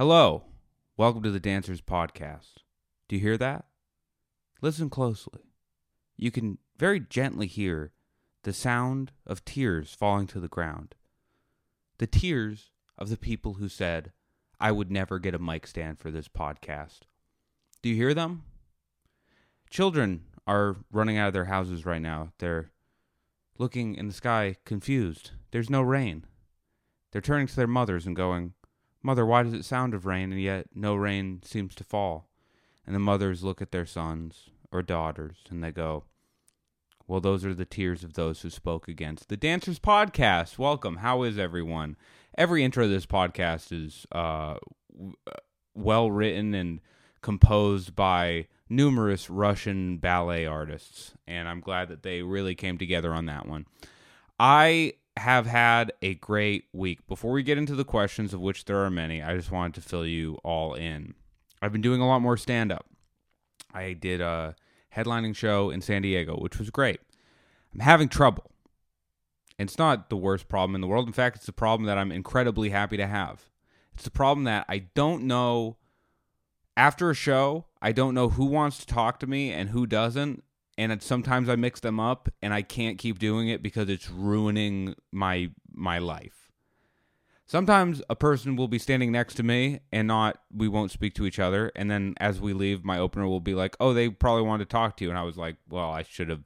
Hello. Welcome to the Dancers Podcast. Do you hear that? Listen closely. You can very gently hear the sound of tears falling to the ground. The tears of the people who said, I would never get a mic stand for this podcast. Do you hear them? Children are running out of their houses right now. They're looking in the sky confused. There's no rain. They're turning to their mothers and going, Mother, why does it sound of rain and yet no rain seems to fall? And the mothers look at their sons or daughters and they go, Well, those are the tears of those who spoke against the Dancers Podcast. Welcome. How is everyone? Every intro of this podcast is uh, w- well written and composed by numerous Russian ballet artists, and I'm glad that they really came together on that one. I have had a great week. Before we get into the questions, of which there are many, I just wanted to fill you all in. I've been doing a lot more stand up. I did a headlining show in San Diego, which was great. I'm having trouble. It's not the worst problem in the world. In fact, it's a problem that I'm incredibly happy to have. It's a problem that I don't know after a show, I don't know who wants to talk to me and who doesn't. And sometimes I mix them up and I can't keep doing it because it's ruining my my life. Sometimes a person will be standing next to me and not we won't speak to each other and then as we leave my opener will be like, "Oh, they probably wanted to talk to you." And I was like, "Well, I should have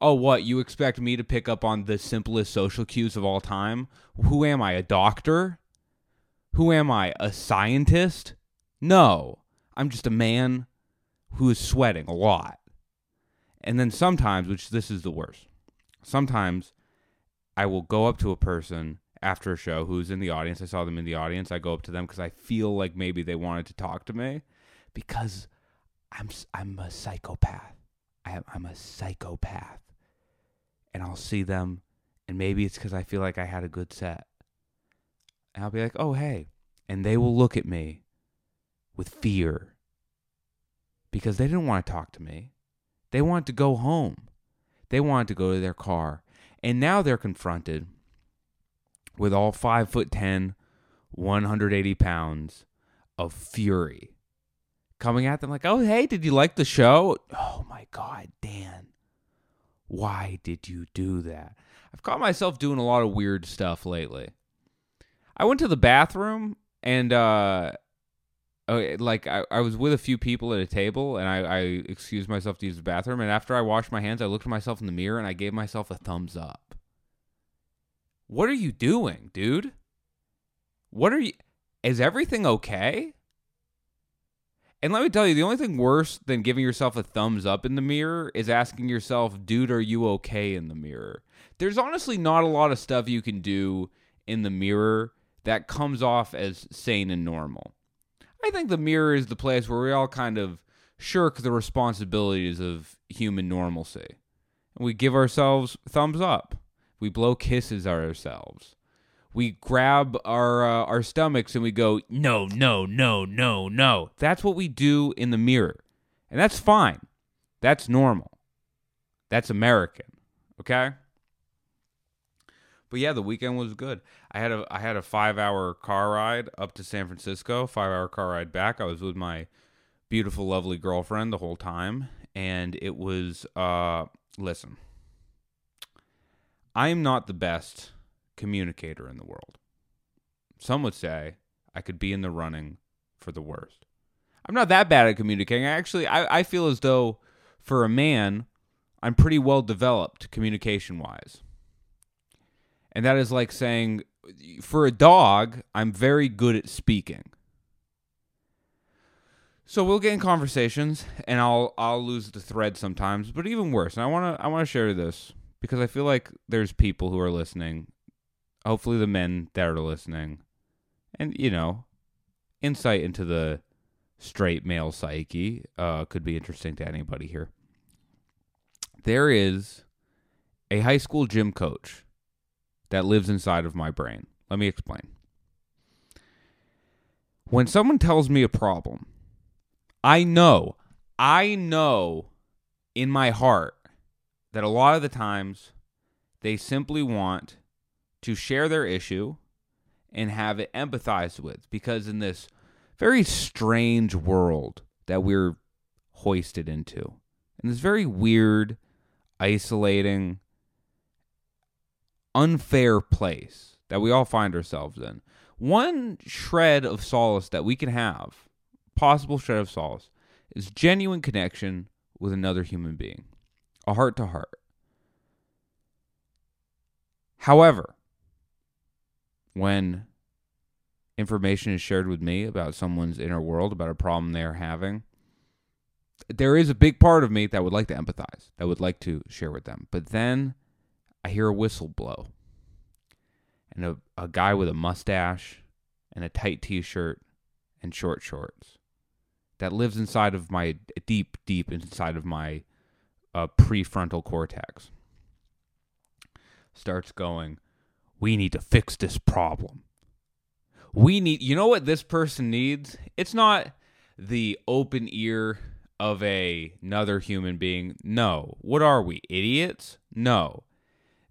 Oh, what? You expect me to pick up on the simplest social cues of all time? Who am I? A doctor? Who am I? A scientist? No. I'm just a man who is sweating a lot. And then sometimes, which this is the worst, sometimes I will go up to a person after a show who's in the audience. I saw them in the audience. I go up to them because I feel like maybe they wanted to talk to me because I'm I'm a psychopath. I am, I'm a psychopath. And I'll see them, and maybe it's because I feel like I had a good set. And I'll be like, oh, hey. And they will look at me with fear because they didn't want to talk to me. They wanted to go home. They wanted to go to their car. And now they're confronted with all five foot ten, 180 pounds of fury coming at them like, oh, hey, did you like the show? Oh my God, Dan. Why did you do that? I've caught myself doing a lot of weird stuff lately. I went to the bathroom and uh Oh, okay, like I, I was with a few people at a table and I, I excused myself to use the bathroom and after I washed my hands I looked at myself in the mirror and I gave myself a thumbs up. What are you doing, dude? What are you is everything okay? And let me tell you, the only thing worse than giving yourself a thumbs up in the mirror is asking yourself, dude, are you okay in the mirror? There's honestly not a lot of stuff you can do in the mirror that comes off as sane and normal. I think the mirror is the place where we all kind of shirk the responsibilities of human normalcy. And we give ourselves thumbs up. We blow kisses at ourselves. We grab our uh, our stomachs and we go, "No, no, no, no, no." That's what we do in the mirror. And that's fine. That's normal. That's American. Okay? But yeah, the weekend was good. I had a I had a five hour car ride up to San Francisco, five hour car ride back. I was with my beautiful, lovely girlfriend the whole time, and it was uh listen. I am not the best communicator in the world. Some would say I could be in the running for the worst. I'm not that bad at communicating. I actually, I, I feel as though for a man, I'm pretty well developed communication wise. And that is like saying, for a dog, I'm very good at speaking. So we'll get in conversations, and I'll I'll lose the thread sometimes. But even worse, and I wanna I wanna share this because I feel like there's people who are listening. Hopefully, the men that are listening, and you know, insight into the straight male psyche uh, could be interesting to anybody here. There is a high school gym coach that lives inside of my brain. Let me explain. When someone tells me a problem, I know, I know in my heart that a lot of the times they simply want to share their issue and have it empathized with because in this very strange world that we're hoisted into. In this very weird, isolating, unfair place that we all find ourselves in. One shred of solace that we can have, possible shred of solace, is genuine connection with another human being, a heart to heart. However, when information is shared with me about someone's inner world, about a problem they're having, there is a big part of me that would like to empathize, that would like to share with them. But then I hear a whistle blow. And a, a guy with a mustache and a tight t shirt and short shorts that lives inside of my deep, deep inside of my uh, prefrontal cortex starts going, We need to fix this problem. We need, you know what this person needs? It's not the open ear of a, another human being. No. What are we, idiots? No.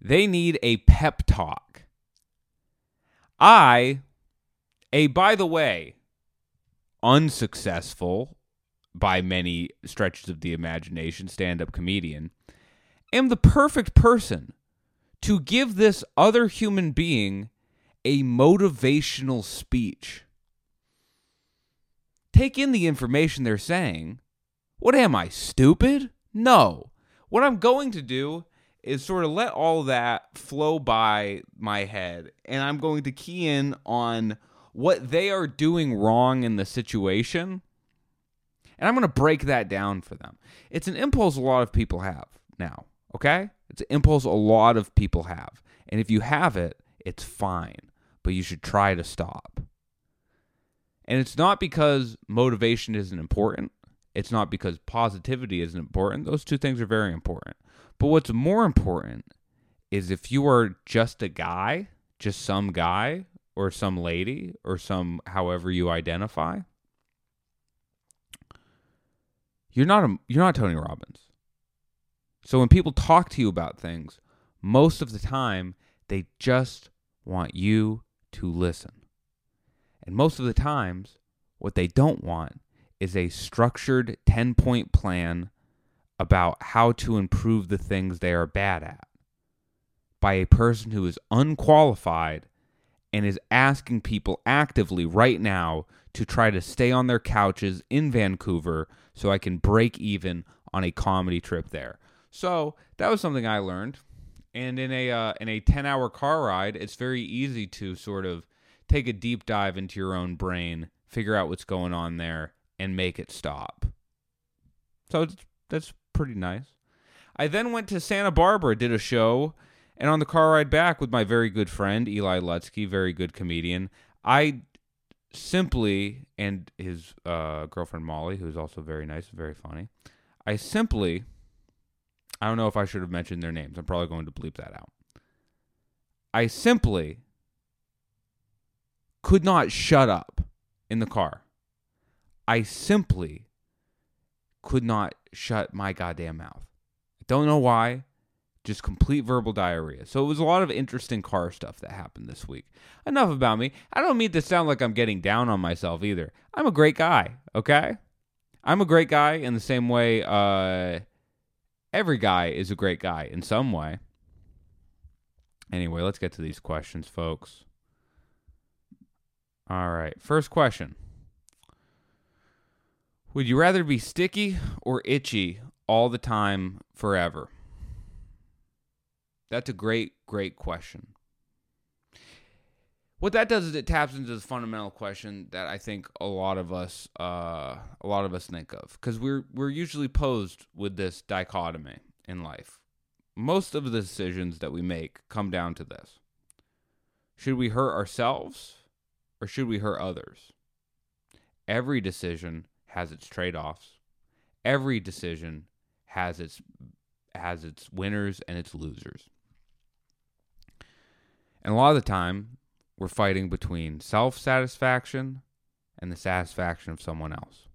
They need a pep talk. I, a by the way, unsuccessful by many stretches of the imagination stand up comedian, am the perfect person to give this other human being a motivational speech. Take in the information they're saying. What am I, stupid? No. What I'm going to do is sort of let all that flow by my head and I'm going to key in on what they are doing wrong in the situation. And I'm going to break that down for them. It's an impulse a lot of people have now, okay? It's an impulse a lot of people have. And if you have it, it's fine, but you should try to stop. And it's not because motivation isn't important. It's not because positivity isn't important. Those two things are very important. But what's more important is if you are just a guy, just some guy or some lady or some however you identify, you're not a, you're not Tony Robbins. So when people talk to you about things, most of the time they just want you to listen. And most of the times what they don't want is a structured 10-point plan about how to improve the things they are bad at by a person who is unqualified and is asking people actively right now to try to stay on their couches in Vancouver so I can break even on a comedy trip there. So that was something I learned. And in a uh, in a ten hour car ride, it's very easy to sort of take a deep dive into your own brain, figure out what's going on there, and make it stop. So that's pretty nice. I then went to Santa Barbara, did a show, and on the car ride back with my very good friend Eli Lutsky, very good comedian, I simply and his uh, girlfriend Molly, who's also very nice very funny. I simply, I don't know if I should have mentioned their names. I'm probably going to bleep that out. I simply could not shut up in the car. I simply could not shut my goddamn mouth. Don't know why. Just complete verbal diarrhea. So it was a lot of interesting car stuff that happened this week. Enough about me. I don't mean to sound like I'm getting down on myself either. I'm a great guy, okay? I'm a great guy in the same way uh, every guy is a great guy in some way. Anyway, let's get to these questions, folks. All right. First question would you rather be sticky or itchy all the time forever? That's a great, great question. What that does is it taps into the fundamental question that I think a lot of us, uh, a lot of us think of, because we're we're usually posed with this dichotomy in life. Most of the decisions that we make come down to this: should we hurt ourselves, or should we hurt others? Every decision has its trade-offs. Every decision has its has its winners and its losers. And a lot of the time, we're fighting between self-satisfaction and the satisfaction of someone else.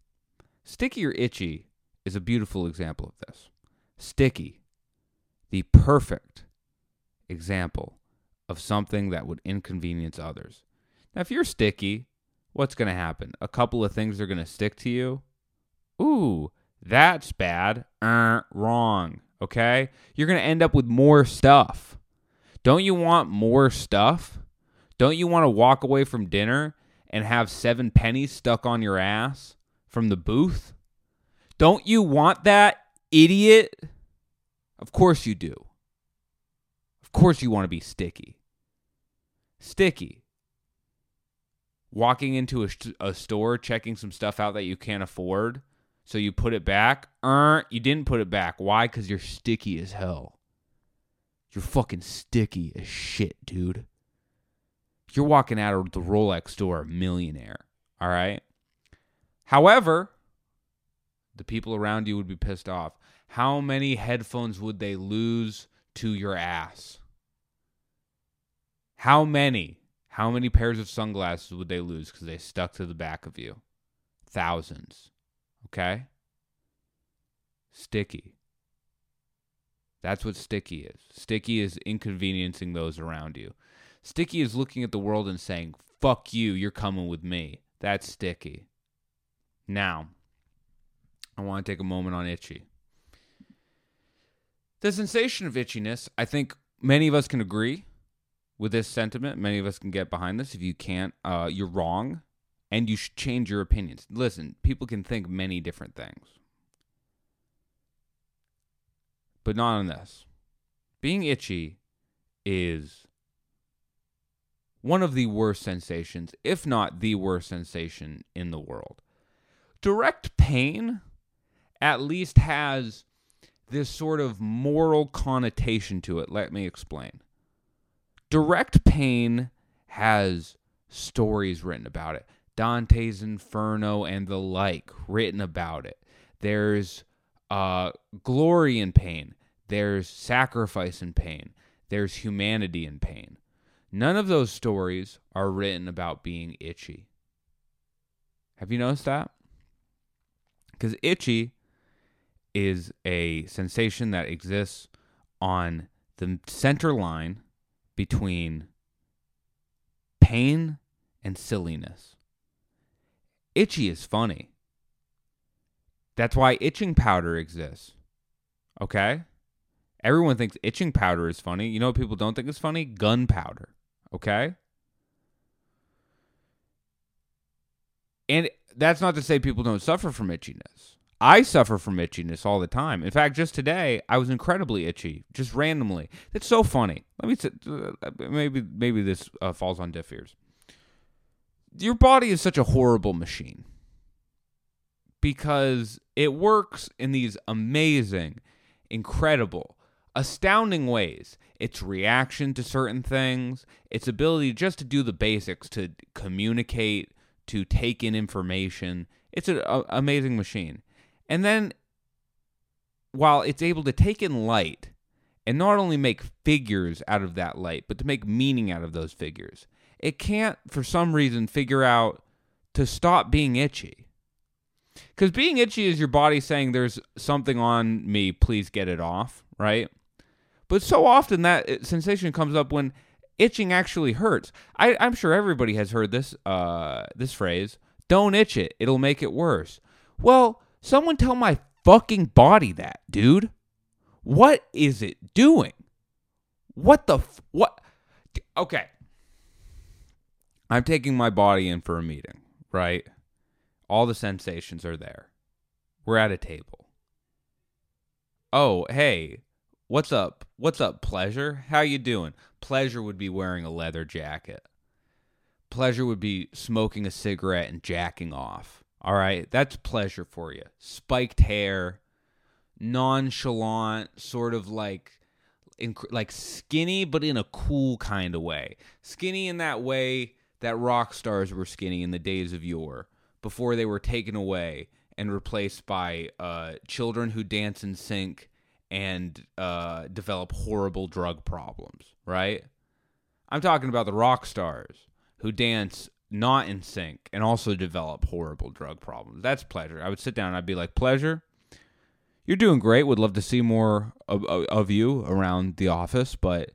Sticky or itchy is a beautiful example of this. Sticky, the perfect example of something that would inconvenience others. Now, if you're sticky, what's going to happen? A couple of things are going to stick to you. Ooh, that's bad. Uh, wrong. Okay? You're going to end up with more stuff. Don't you want more stuff? Don't you want to walk away from dinner and have seven pennies stuck on your ass from the booth? Don't you want that, idiot? Of course you do. Of course you want to be sticky. Sticky. Walking into a, a store, checking some stuff out that you can't afford, so you put it back. Er, you didn't put it back. Why? Because you're sticky as hell. You're fucking sticky as shit, dude. You're walking out of the Rolex store a millionaire. All right. However, the people around you would be pissed off. How many headphones would they lose to your ass? How many? How many pairs of sunglasses would they lose because they stuck to the back of you? Thousands. Okay? Sticky. That's what sticky is. Sticky is inconveniencing those around you. Sticky is looking at the world and saying, fuck you, you're coming with me. That's sticky. Now, I want to take a moment on itchy. The sensation of itchiness, I think many of us can agree with this sentiment. Many of us can get behind this. If you can't, uh, you're wrong and you should change your opinions. Listen, people can think many different things, but not on this. Being itchy is one of the worst sensations, if not the worst sensation in the world. Direct pain at least has this sort of moral connotation to it. Let me explain. Direct pain has stories written about it. Dante's Inferno and the like written about it. There's uh, glory in pain. There's sacrifice in pain. There's humanity in pain. None of those stories are written about being itchy. Have you noticed that? Because itchy is a sensation that exists on the center line between pain and silliness. Itchy is funny. That's why itching powder exists. Okay? Everyone thinks itching powder is funny. You know what people don't think is funny? Gunpowder. Okay? And that's not to say people don't suffer from itchiness. I suffer from itchiness all the time. In fact, just today I was incredibly itchy, just randomly. It's so funny. Let me uh, maybe maybe this uh, falls on deaf ears. Your body is such a horrible machine because it works in these amazing, incredible, astounding ways. Its reaction to certain things, its ability just to do the basics, to communicate, to take in information. It's an amazing machine. And then while it's able to take in light and not only make figures out of that light, but to make meaning out of those figures, it can't, for some reason, figure out to stop being itchy. Because being itchy is your body saying there's something on me, please get it off, right? But so often that uh, sensation comes up when itching actually hurts. I, am sure everybody has heard this uh, this phrase: "Don't itch it; it'll make it worse." Well, Someone tell my fucking body that, dude. What is it doing? What the f- what? Okay. I'm taking my body in for a meeting, right? All the sensations are there. We're at a table. Oh, hey. What's up? What's up, Pleasure? How you doing? Pleasure would be wearing a leather jacket. Pleasure would be smoking a cigarette and jacking off. All right, that's pleasure for you. Spiked hair, nonchalant, sort of like like skinny but in a cool kind of way. Skinny in that way that rock stars were skinny in the days of yore before they were taken away and replaced by uh, children who dance in sync and uh, develop horrible drug problems, right? I'm talking about the rock stars who dance not in sync and also develop horrible drug problems. That's pleasure. I would sit down and I'd be like, pleasure. You're doing great. Would love to see more of, of, you around the office, but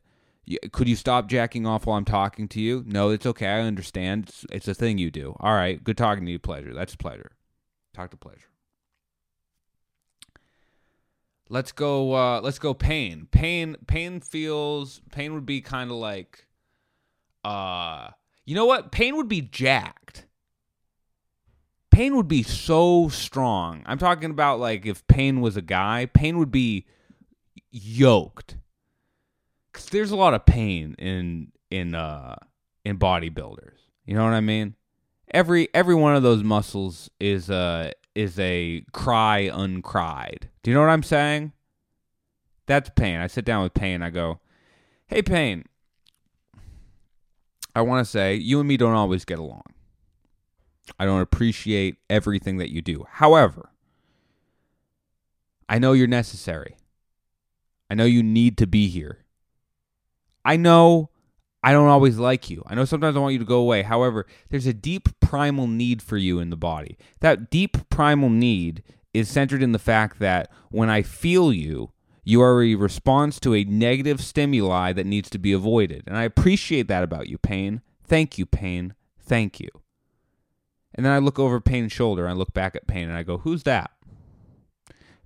Could you stop jacking off while I'm talking to you? No, it's okay. I understand. It's, it's a thing you do. All right. Good talking to you. Pleasure. That's pleasure. Talk to pleasure. Let's go. Uh, let's go. Pain. Pain. Pain feels. Pain would be kind of like. Uh, you know what? Pain would be jacked. Pain would be so strong. I'm talking about like if Pain was a guy, Pain would be yoked. Cause there's a lot of pain in in uh in bodybuilders. You know what I mean? Every every one of those muscles is uh is a cry uncried. Do you know what I'm saying? That's pain. I sit down with pain. I go, "Hey, pain. I want to say you and me don't always get along. I don't appreciate everything that you do. However, I know you're necessary. I know you need to be here. I know I don't always like you. I know sometimes I want you to go away. However, there's a deep primal need for you in the body. That deep primal need is centered in the fact that when I feel you, you are a response to a negative stimuli that needs to be avoided. And I appreciate that about you, Pain. Thank you, Pain. Thank you. And then I look over Pain's shoulder. I look back at Pain and I go, Who's that?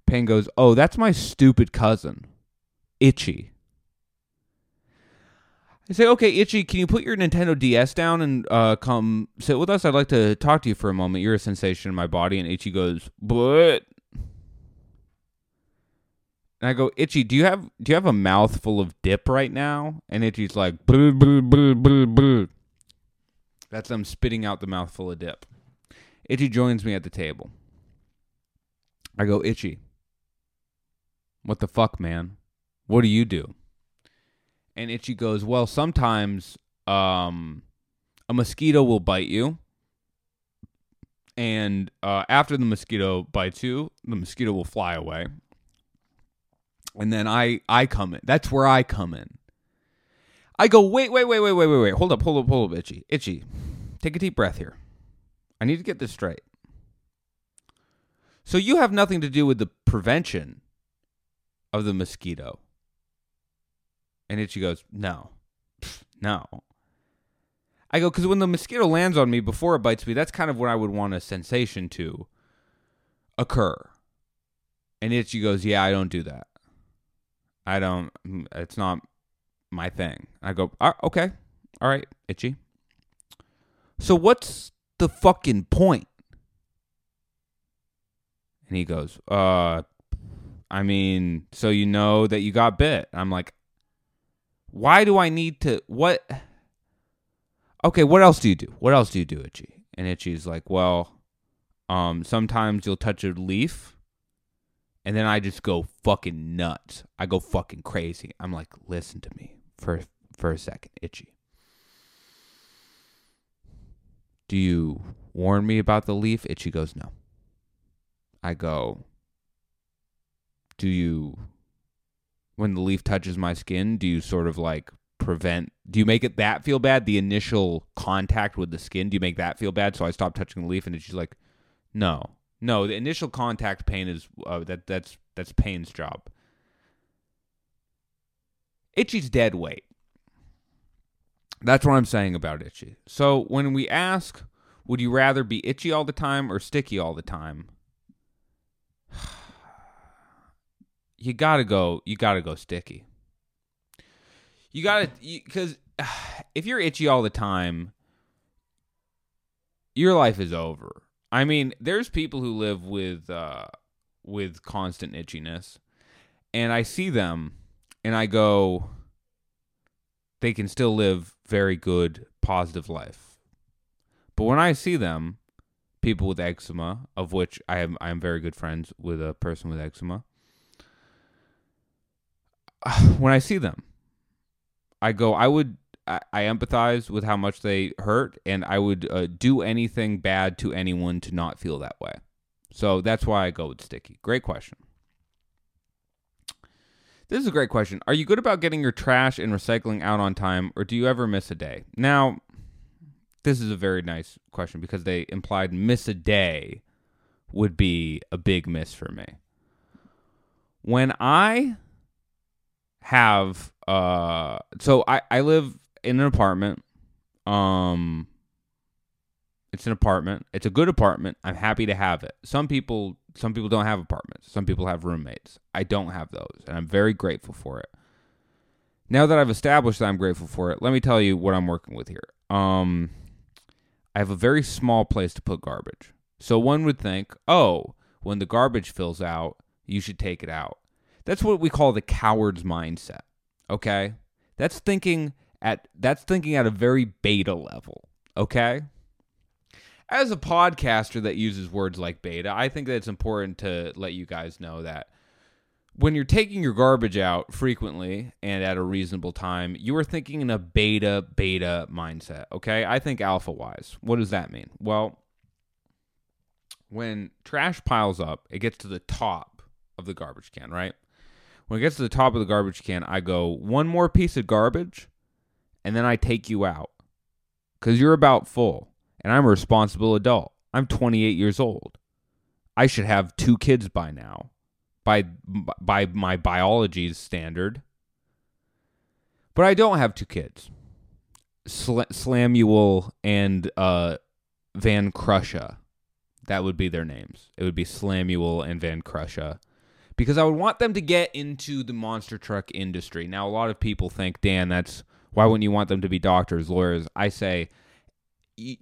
Pain goes, Oh, that's my stupid cousin, Itchy. I say, okay, Itchy, can you put your Nintendo DS down and uh, come sit with us? I'd like to talk to you for a moment. You're a sensation in my body. And Itchy goes, but. And I go, Itchy, do you have do you have a mouthful of dip right now? And Itchy's like, "Bleh, bleh, bleh, bleh, bleh." that's them spitting out the mouthful of dip. Itchy joins me at the table. I go, Itchy, what the fuck, man? What do you do? And Itchy goes, Well, sometimes um, a mosquito will bite you. And uh, after the mosquito bites you, the mosquito will fly away. And then I, I come in. That's where I come in. I go, wait, wait, wait, wait, wait, wait, wait. Hold up, hold up, hold up, Itchy. Itchy. Take a deep breath here. I need to get this straight. So you have nothing to do with the prevention of the mosquito. And Itchy goes, No. No. I go, because when the mosquito lands on me before it bites me, that's kind of when I would want a sensation to occur. And Itchy goes, Yeah, I don't do that. I don't, it's not my thing. I go, "Ah, Okay. All right, Itchy. So what's the fucking point? And he goes, Uh, I mean, so you know that you got bit. I'm like, why do I need to what Okay, what else do you do? What else do you do, Itchy? And Itchy's like, Well, um, sometimes you'll touch a leaf and then I just go fucking nuts. I go fucking crazy. I'm like, listen to me for for a second, Itchy. Do you warn me about the leaf? Itchy goes, No. I go, Do you when the leaf touches my skin, do you sort of like prevent do you make it that feel bad? The initial contact with the skin, do you make that feel bad? So I stop touching the leaf and she's like, No. No, the initial contact pain is uh, that that's that's pain's job. Itchy's dead weight. That's what I'm saying about Itchy. So when we ask, would you rather be itchy all the time or sticky all the time? You gotta go. You gotta go sticky. You gotta because if you're itchy all the time, your life is over. I mean, there's people who live with uh, with constant itchiness, and I see them, and I go, they can still live very good, positive life. But when I see them, people with eczema, of which I am, I am very good friends with a person with eczema. When I see them, I go, I would, I, empathize with how much they hurt, and I would uh, do anything bad to anyone to not feel that way. So that's why I go with sticky. Great question. This is a great question. Are you good about getting your trash and recycling out on time, or do you ever miss a day? Now, this is a very nice question because they implied miss a day would be a big miss for me. When I have uh, so I I live in an apartment. Um, it's an apartment. It's a good apartment. I'm happy to have it. Some people some people don't have apartments. Some people have roommates. I don't have those, and I'm very grateful for it. Now that I've established that I'm grateful for it, let me tell you what I'm working with here. Um I have a very small place to put garbage. So one would think, "Oh, when the garbage fills out, you should take it out." That's what we call the coward's mindset. Okay? That's thinking at that's thinking at a very beta level. Okay? As a podcaster that uses words like beta, I think that it's important to let you guys know that when you're taking your garbage out frequently and at a reasonable time, you are thinking in a beta beta mindset. Okay? I think alpha wise. What does that mean? Well, when trash piles up, it gets to the top of the garbage can, right? When it gets to the top of the garbage can, I go, one more piece of garbage, and then I take you out. Because you're about full, and I'm a responsible adult. I'm 28 years old. I should have two kids by now, by, by my biology's standard. But I don't have two kids. Sl- Slamuel and uh, Van Crusha. That would be their names. It would be Slamuel and Van Crusha because I would want them to get into the monster truck industry. Now, a lot of people think, Dan, that's why wouldn't you want them to be doctors, lawyers? I say,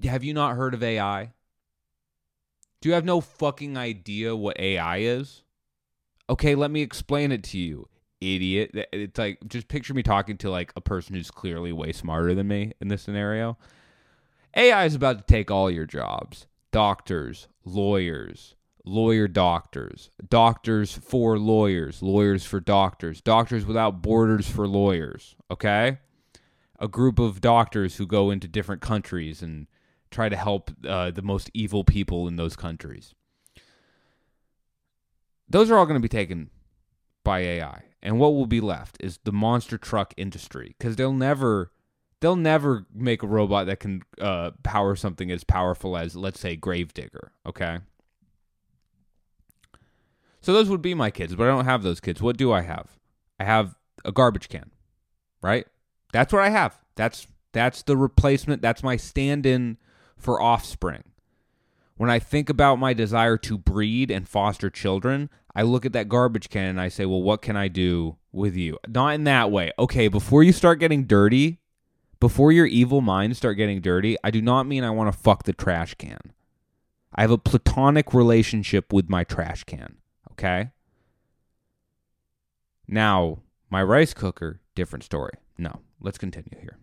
have you not heard of AI? Do you have no fucking idea what AI is? Okay, let me explain it to you, idiot. It's like, just picture me talking to like a person who's clearly way smarter than me in this scenario. AI is about to take all your jobs doctors, lawyers, lawyer doctors, doctors for lawyers, lawyers for doctors, doctors without borders for lawyers, okay? A group of doctors who go into different countries and try to help uh, the most evil people in those countries. Those are all going to be taken by AI. And what will be left is the monster truck industry because they'll never they'll never make a robot that can uh, power something as powerful as let's say Gravedigger, okay? So those would be my kids, but I don't have those kids. What do I have? I have a garbage can, right? That's what I have. That's that's the replacement. That's my stand-in for offspring. When I think about my desire to breed and foster children, I look at that garbage can and I say, "Well, what can I do with you?" Not in that way. Okay, before you start getting dirty, before your evil minds start getting dirty, I do not mean I want to fuck the trash can. I have a platonic relationship with my trash can. Okay. Now, my rice cooker, different story. No, let's continue here.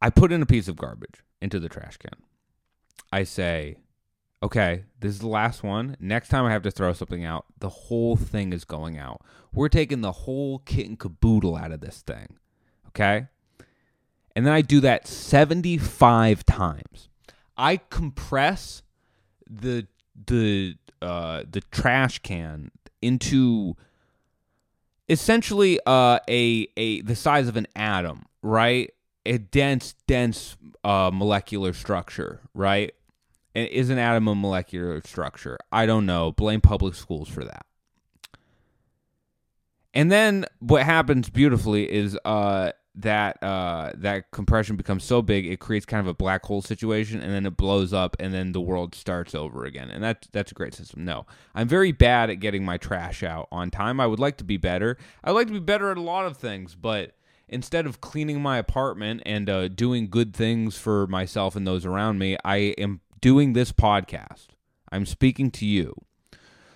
I put in a piece of garbage into the trash can. I say, okay, this is the last one. Next time I have to throw something out, the whole thing is going out. We're taking the whole kit and caboodle out of this thing. Okay? And then I do that 75 times. I compress the the uh, the trash can into essentially uh, a a the size of an atom, right? A dense, dense uh, molecular structure, right? And is an atom a molecular structure? I don't know. Blame public schools for that. And then what happens beautifully is uh, that uh, that compression becomes so big it creates kind of a black hole situation and then it blows up and then the world starts over again. And that that's a great system. No i'm very bad at getting my trash out on time. I would like to be better. I would like to be better at a lot of things but instead of cleaning my apartment and uh, doing good things for myself and those around me i am doing this podcast. I'm speaking to you.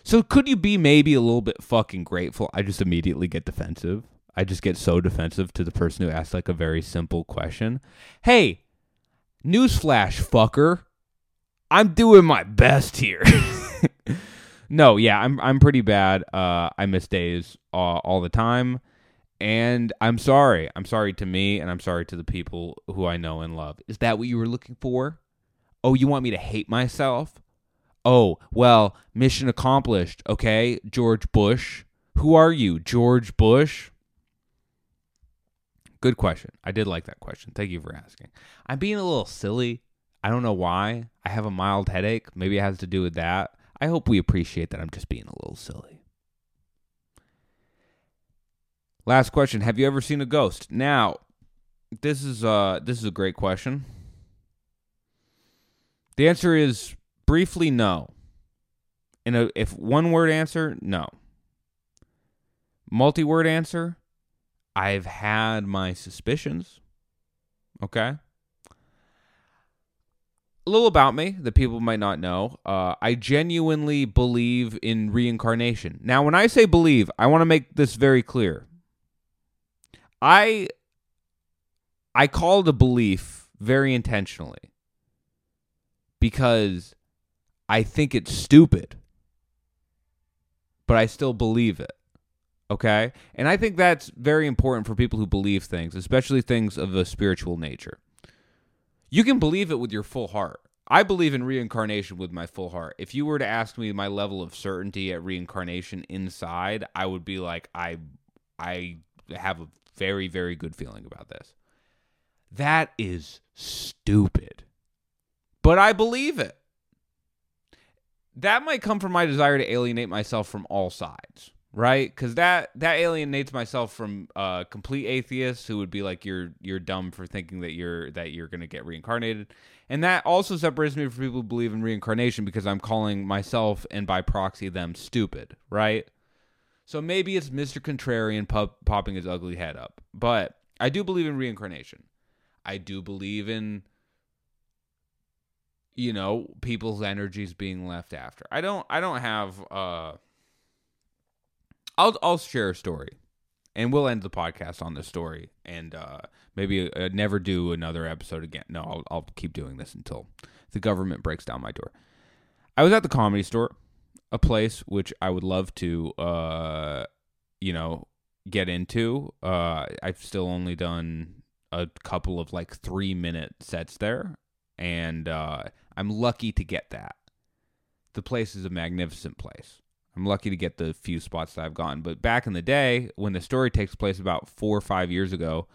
So could you be maybe a little bit fucking grateful? I just immediately get defensive I just get so defensive to the person who asks like a very simple question. Hey, newsflash, fucker. I'm doing my best here. no, yeah, I'm I'm pretty bad. Uh, I miss days uh, all the time, and I'm sorry. I'm sorry to me, and I'm sorry to the people who I know and love. Is that what you were looking for? Oh, you want me to hate myself? Oh, well, mission accomplished. Okay, George Bush. Who are you, George Bush? Good question. I did like that question. Thank you for asking. I'm being a little silly. I don't know why. I have a mild headache. Maybe it has to do with that. I hope we appreciate that I'm just being a little silly. Last question: Have you ever seen a ghost? Now, this is uh this is a great question. The answer is briefly no. In a if one word answer, no. Multi word answer, I've had my suspicions. Okay. A little about me that people might not know. Uh, I genuinely believe in reincarnation. Now, when I say believe, I want to make this very clear. I I call it a belief very intentionally because I think it's stupid, but I still believe it. Okay? And I think that's very important for people who believe things, especially things of a spiritual nature. You can believe it with your full heart. I believe in reincarnation with my full heart. If you were to ask me my level of certainty at reincarnation inside, I would be like I I have a very very good feeling about this. That is stupid. But I believe it. That might come from my desire to alienate myself from all sides right? Because that that alienates myself from uh complete atheists who would be like you're you're dumb for thinking that you're that you're gonna get reincarnated. And that also separates me from people who believe in reincarnation because i'm calling myself and by proxy them stupid right? So maybe it's mr contrarian pop, popping his ugly head up but i do believe in reincarnation. I do believe in you know people's energies being left after. I don't i don't have uh I'll I'll share a story, and we'll end the podcast on this story, and uh, maybe uh, never do another episode again. No, I'll I'll keep doing this until the government breaks down my door. I was at the comedy store, a place which I would love to, uh, you know, get into. Uh, I've still only done a couple of like three minute sets there, and uh, I'm lucky to get that. The place is a magnificent place. I'm lucky to get the few spots that I've gotten. But back in the day, when the story takes place about four or five years ago,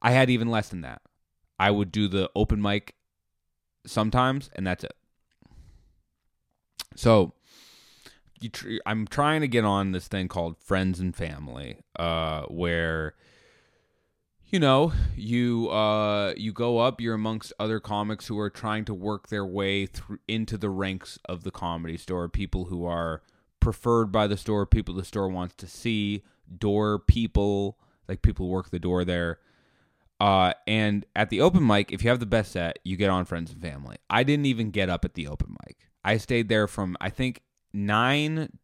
I had even less than that. I would do the open mic sometimes, and that's it. So tr- I'm trying to get on this thing called Friends and Family, uh, where you know you uh, you go up, you're amongst other comics who are trying to work their way through into the ranks of the comedy store, people who are preferred by the store, people the store wants to see, door people, like people work the door there. Uh, and at the open mic, if you have the best set, you get on friends and family. I didn't even get up at the open mic. I stayed there from I think nine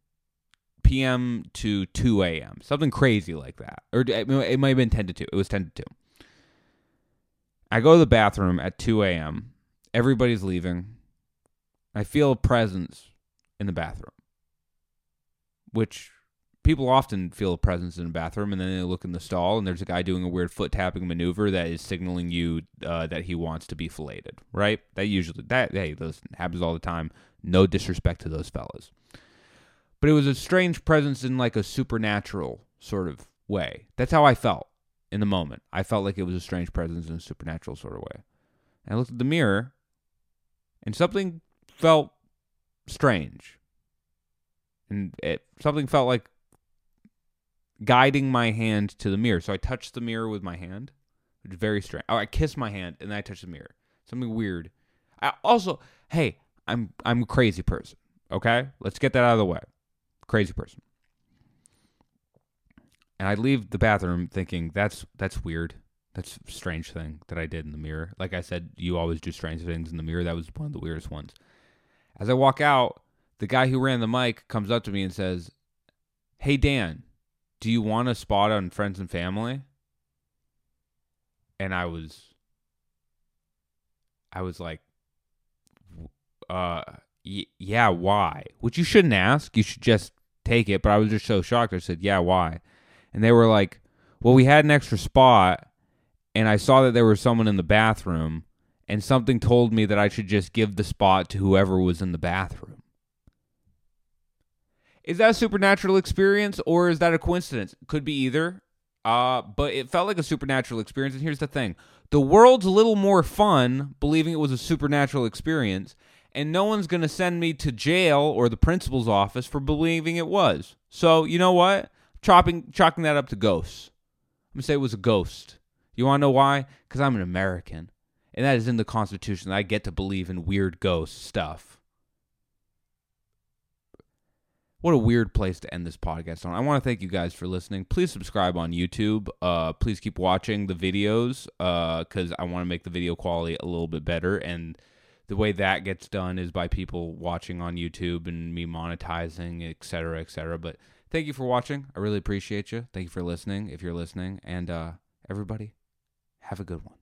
p.m. to two a.m. Something crazy like that, or it might have been ten to two. It was ten to two. I go to the bathroom at two a.m. Everybody's leaving. I feel a presence in the bathroom which people often feel a presence in a bathroom and then they look in the stall and there's a guy doing a weird foot tapping maneuver that is signaling you uh, that he wants to be filleted right? That usually that hey those happens all the time. No disrespect to those fellas. But it was a strange presence in like a supernatural sort of way. That's how i felt in the moment. I felt like it was a strange presence in a supernatural sort of way. And i looked at the mirror and something felt strange and it something felt like guiding my hand to the mirror. So I touched the mirror with my hand, which is very strange. Oh, I kissed my hand and then I touched the mirror. Something weird. I also, hey, I'm I'm a crazy person. Okay, let's get that out of the way. Crazy person. And I leave the bathroom thinking that's that's weird. That's a strange thing that I did in the mirror. Like I said, you always do strange things in the mirror. That was one of the weirdest ones. As I walk out, the guy who ran the mic comes up to me and says, Hey, Dan, do you want a spot on Friends and Family? And I was, I was like, uh, y- yeah, why? Which you shouldn't ask. You should just take it. But I was just so shocked. I said, yeah, why? And they were like, well, we had an extra spot, and I saw that there was someone in the bathroom, and something told me that I should just give the spot to whoever was in the bathroom. Is that a supernatural experience or is that a coincidence? Could be either. Uh, but it felt like a supernatural experience. And here's the thing the world's a little more fun believing it was a supernatural experience, and no one's going to send me to jail or the principal's office for believing it was. So, you know what? Chopping, chalking that up to ghosts. I'm going to say it was a ghost. You want to know why? Because I'm an American. And that is in the Constitution. I get to believe in weird ghost stuff. What a weird place to end this podcast on. I want to thank you guys for listening. Please subscribe on YouTube. Uh, please keep watching the videos because uh, I want to make the video quality a little bit better. And the way that gets done is by people watching on YouTube and me monetizing, et cetera, et cetera. But thank you for watching. I really appreciate you. Thank you for listening if you're listening. And uh, everybody, have a good one.